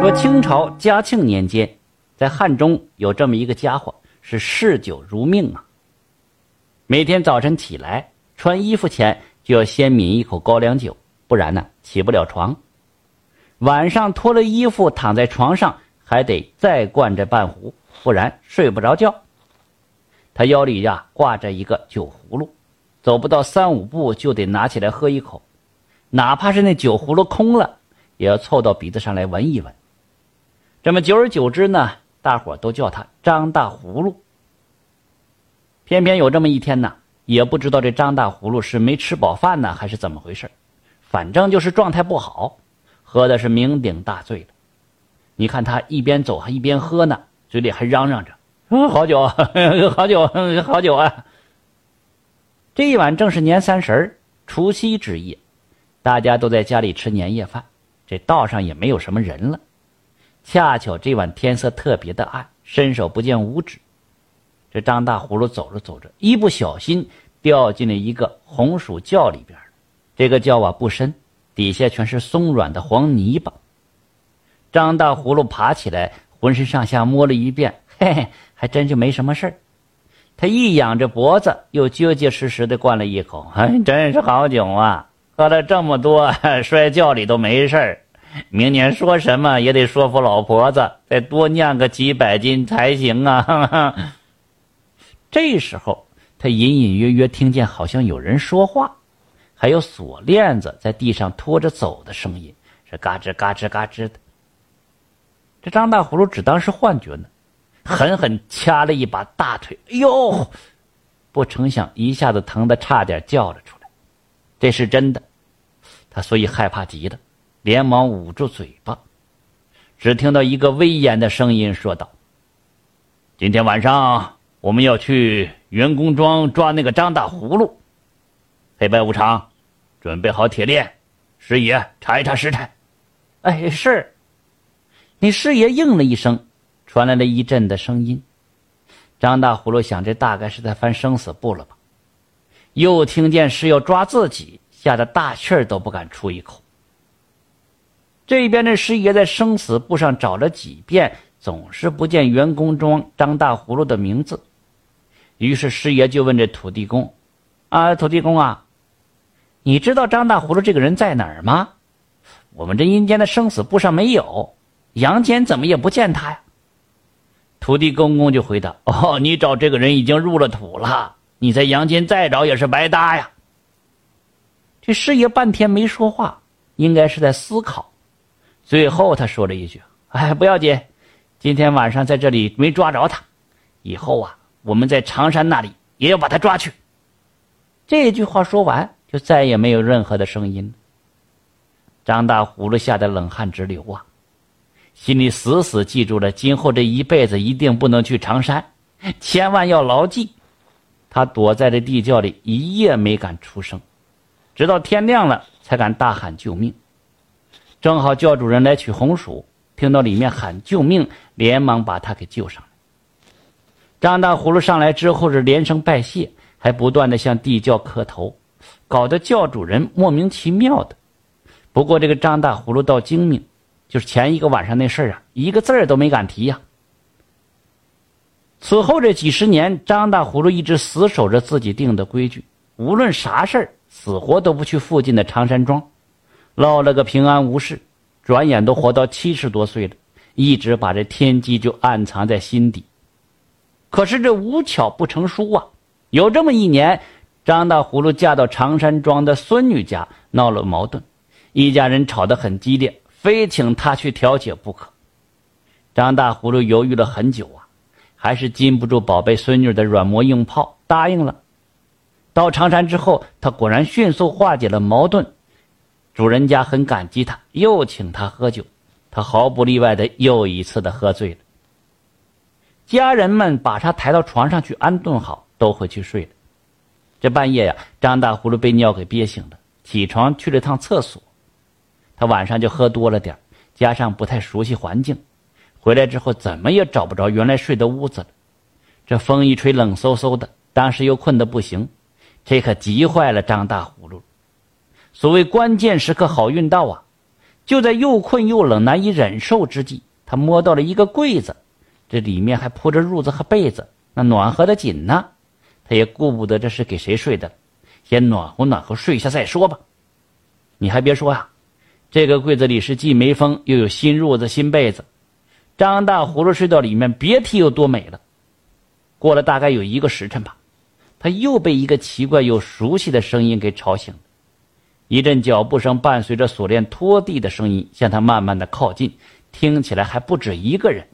说清朝嘉庆年间，在汉中有这么一个家伙，是嗜酒如命啊。每天早晨起来，穿衣服前就要先抿一口高粱酒，不然呢起不了床。晚上脱了衣服躺在床上，还得再灌着半壶，不然睡不着觉。他腰里呀挂着一个酒葫芦，走不到三五步就得拿起来喝一口，哪怕是那酒葫芦空了。也要凑到鼻子上来闻一闻，这么久而久之呢，大伙都叫他张大葫芦。偏偏有这么一天呢，也不知道这张大葫芦是没吃饱饭呢，还是怎么回事反正就是状态不好，喝的是酩酊大醉的。你看他一边走还一边喝呢，嘴里还嚷嚷着：“好酒，好酒，好酒啊！”这一晚正是年三十除夕之夜，大家都在家里吃年夜饭。这道上也没有什么人了，恰巧这晚天色特别的暗，伸手不见五指。这张大葫芦走着走着，一不小心掉进了一个红薯窖里边这个窖啊不深，底下全是松软的黄泥巴。张大葫芦爬起来，浑身上下摸了一遍，嘿嘿，还真就没什么事儿他一仰着脖子，又结结实实的灌了一口，哎，真是好酒啊！喝了这么多，摔觉里都没事明年说什么也得说服老婆子，再多酿个几百斤才行啊！这时候，他隐隐约约听见好像有人说话，还有锁链子在地上拖着走的声音，是嘎吱嘎吱嘎吱的。这张大葫芦只当是幻觉呢，狠狠掐了一把大腿，哎呦！不成想一下子疼得差点叫了出来，这是真的。所以害怕极了，连忙捂住嘴巴。只听到一个威严的声音说道：“今天晚上我们要去员工庄抓那个张大葫芦。黑白无常，准备好铁链，师爷查一查时辰。”哎，是。你师爷应了一声，传来了一阵的声音。张大葫芦想，这大概是在翻生死簿了吧？又听见是要抓自己。吓得大气儿都不敢出一口。这边的师爷在生死簿上找了几遍，总是不见袁公庄张大葫芦的名字。于是师爷就问这土地公：“啊，土地公啊，你知道张大葫芦这个人在哪儿吗？我们这阴间的生死簿上没有，阳间怎么也不见他呀？”土地公公就回答：“哦，你找这个人已经入了土了，你在阳间再找也是白搭呀。”这师爷半天没说话，应该是在思考。最后他说了一句：“哎，不要紧，今天晚上在这里没抓着他，以后啊，我们在长山那里也要把他抓去。”这句话说完，就再也没有任何的声音。张大葫芦吓得冷汗直流啊，心里死死记住了，今后这一辈子一定不能去长山，千万要牢记。他躲在这地窖里一夜没敢出声。直到天亮了，才敢大喊救命。正好教主人来取红薯，听到里面喊救命，连忙把他给救上来。张大葫芦上来之后是连声拜谢，还不断的向地窖磕头，搞得教主人莫名其妙的。不过这个张大葫芦倒精明，就是前一个晚上那事儿啊，一个字儿都没敢提呀。此后这几十年，张大葫芦一直死守着自己定的规矩，无论啥事儿。死活都不去附近的常山庄，落了个平安无事，转眼都活到七十多岁了，一直把这天机就暗藏在心底。可是这无巧不成书啊！有这么一年，张大葫芦嫁到常山庄的孙女家，闹了矛盾，一家人吵得很激烈，非请他去调解不可。张大葫芦犹豫了很久啊，还是禁不住宝贝孙女的软磨硬泡，答应了。到长山之后，他果然迅速化解了矛盾，主人家很感激他，又请他喝酒，他毫不例外的又一次的喝醉了。家人们把他抬到床上去安顿好，都回去睡了。这半夜呀，张大葫芦被尿给憋醒了，起床去了趟厕所。他晚上就喝多了点加上不太熟悉环境，回来之后怎么也找不着原来睡的屋子了。这风一吹，冷飕飕的，当时又困得不行。这可急坏了张大葫芦。所谓关键时刻好运到啊，就在又困又冷、难以忍受之际，他摸到了一个柜子，这里面还铺着褥子和被子，那暖和的紧呢。他也顾不得这是给谁睡的，先暖和暖和睡下再说吧。你还别说啊，这个柜子里是既没风又有新褥子、新被子。张大葫芦睡到里面，别提有多美了。过了大概有一个时辰吧，他又被一个奇怪又熟悉的声音给吵醒了。一阵脚步声伴随着锁链拖地的声音向他慢慢的靠近，听起来还不止一个人。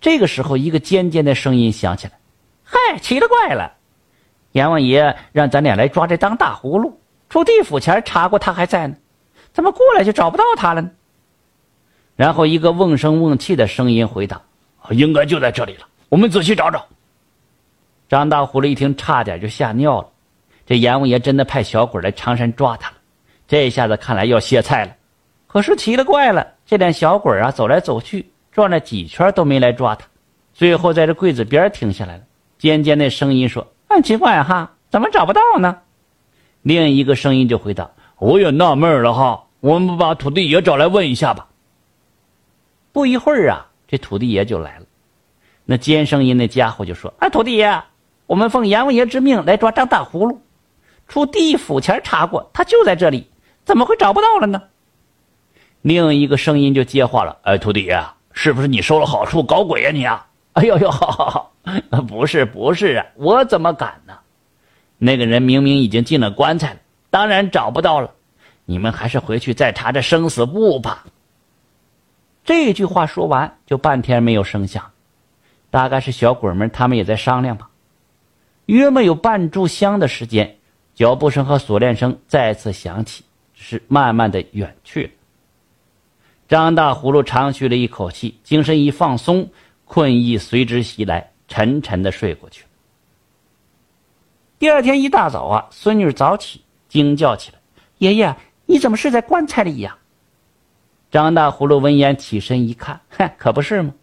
这个时候，一个尖尖的声音响起来：“嗨，奇了怪了！阎王爷让咱俩来抓这张大葫芦，出地府前查过他还在呢，怎么过来就找不到他了呢？”然后一个瓮声瓮气的声音回答：“应该就在这里了。”我们仔细找找。张大葫芦一听，差点就吓尿了。这阎王爷真的派小鬼来长山抓他了，这下子看来要歇菜了。可是奇了怪了，这俩小鬼啊，走来走去，转了几圈都没来抓他。最后在这柜子边停下来了。尖尖的声音说：“很奇怪哈，怎么找不到呢？”另一个声音就回答：“我也纳闷了哈，我们把土地爷找来问一下吧。”不一会儿啊，这土地爷就来了。那尖声音那家伙就说：“哎，土地爷，我们奉阎王爷之命来抓张大葫芦，出地府前查过，他就在这里，怎么会找不到了呢？”另一个声音就接话了：“哎，徒弟呀，是不是你收了好处搞鬼呀你啊？”“哎呦呦，好好好，不是不是啊，我怎么敢呢？那个人明明已经进了棺材了，当然找不到了。你们还是回去再查这生死簿吧。”这句话说完，就半天没有声响。大概是小鬼们，他们也在商量吧。约莫有半炷香的时间，脚步声和锁链声再次响起，只是慢慢的远去了。张大葫芦长吁了一口气，精神一放松，困意随之袭来，沉沉的睡过去了。第二天一大早啊，孙女早起惊叫起来：“爷爷，你怎么睡在棺材里呀？”张大葫芦闻言起身一看，哼，可不是吗？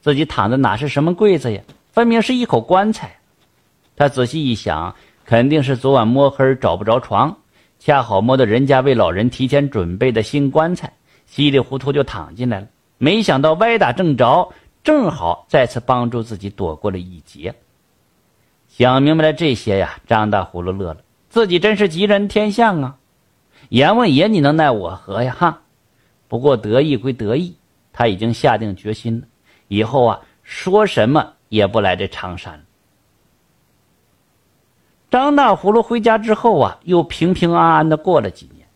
自己躺的哪是什么柜子呀？分明是一口棺材。他仔细一想，肯定是昨晚摸黑找不着床，恰好摸到人家为老人提前准备的新棺材，稀里糊涂就躺进来了。没想到歪打正着，正好再次帮助自己躲过了一劫。想明白了这些呀，张大葫芦乐了，自己真是吉人天相啊！阎王爷，你能奈我何呀？哈！不过得意归得意，他已经下定决心了。以后啊，说什么也不来这长山了。张大葫芦回家之后啊，又平平安安的过了几年，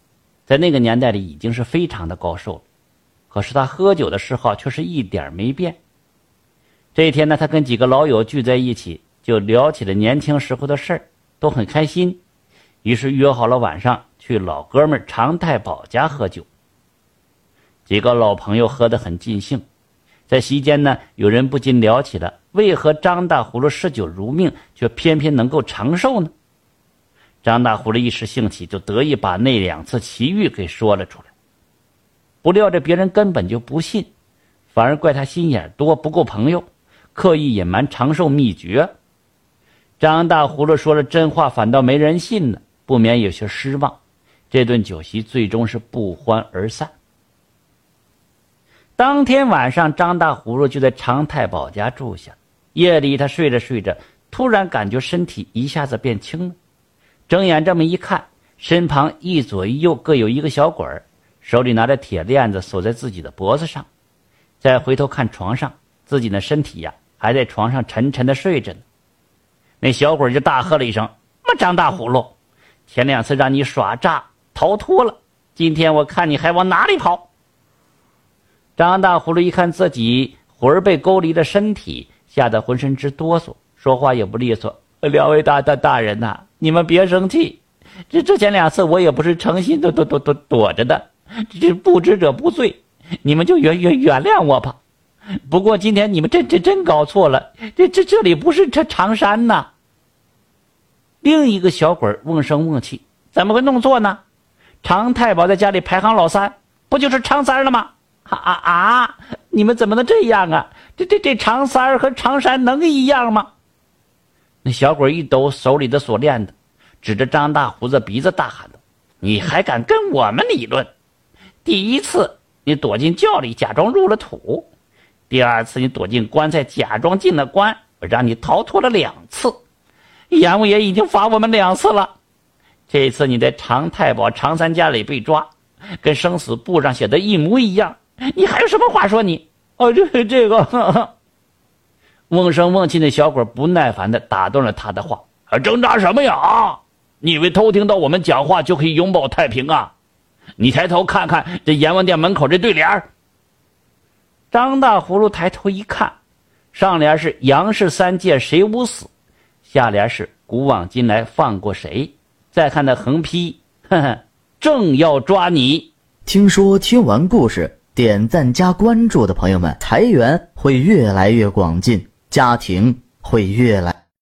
在那个年代里已经是非常的高寿了。可是他喝酒的嗜好却是一点没变。这一天呢，他跟几个老友聚在一起，就聊起了年轻时候的事儿，都很开心。于是约好了晚上去老哥们常太保家喝酒。几个老朋友喝得很尽兴。在席间呢，有人不禁聊起了为何张大葫芦嗜酒如命，却偏偏能够长寿呢？张大葫芦一时兴起，就得意把那两次奇遇给说了出来。不料这别人根本就不信，反而怪他心眼多，不够朋友，刻意隐瞒长寿秘诀。张大葫芦说了真话，反倒没人信呢，不免有些失望。这顿酒席最终是不欢而散。当天晚上，张大葫芦就在常太保家住下。夜里，他睡着睡着，突然感觉身体一下子变轻了。睁眼这么一看，身旁一左一右各有一个小鬼儿，手里拿着铁链子锁在自己的脖子上。再回头看床上，自己的身体呀还在床上沉沉的睡着呢。那小鬼就大喝了一声：“妈，张大葫芦，前两次让你耍诈逃脱了，今天我看你还往哪里跑！”张大葫芦一看自己魂儿被勾离了身体，吓得浑身直哆嗦，说话也不利索。两位大大大人呐，你们别生气，这之前两次我也不是诚心躲躲躲躲躲着的，这不知者不罪，你们就原原原谅我吧。不过今天你们真真真搞错了，这这这里不是这长山呐。另一个小鬼瓮声瓮气，怎么会弄错呢？常太保在家里排行老三，不就是常三了吗？啊啊啊！你们怎么能这样啊？这这这长三儿和长山能一样吗？那小鬼一抖手里的锁链子，指着张大胡子鼻子大喊道：“你还敢跟我们理论？第一次你躲进窖里假装入了土，第二次你躲进棺材假装进了棺，我让你逃脱了两次。阎王爷已经罚我们两次了，这次你在常太保常三家里被抓，跟生死簿上写的一模一样。你还有什么话说？你哦，这这个，瓮声瓮气的小伙不耐烦的打断了他的话：“还挣扎什么呀？啊！你以为偷听到我们讲话就可以永保太平啊？你抬头看看这阎王殿门口这对联张大葫芦抬头一看，上联是“杨氏三界谁无死”，下联是“古往今来放过谁”。再看那横批，呵呵，正要抓你。听说听完故事。点赞加关注的朋友们，财源会越来越广进，家庭会越来。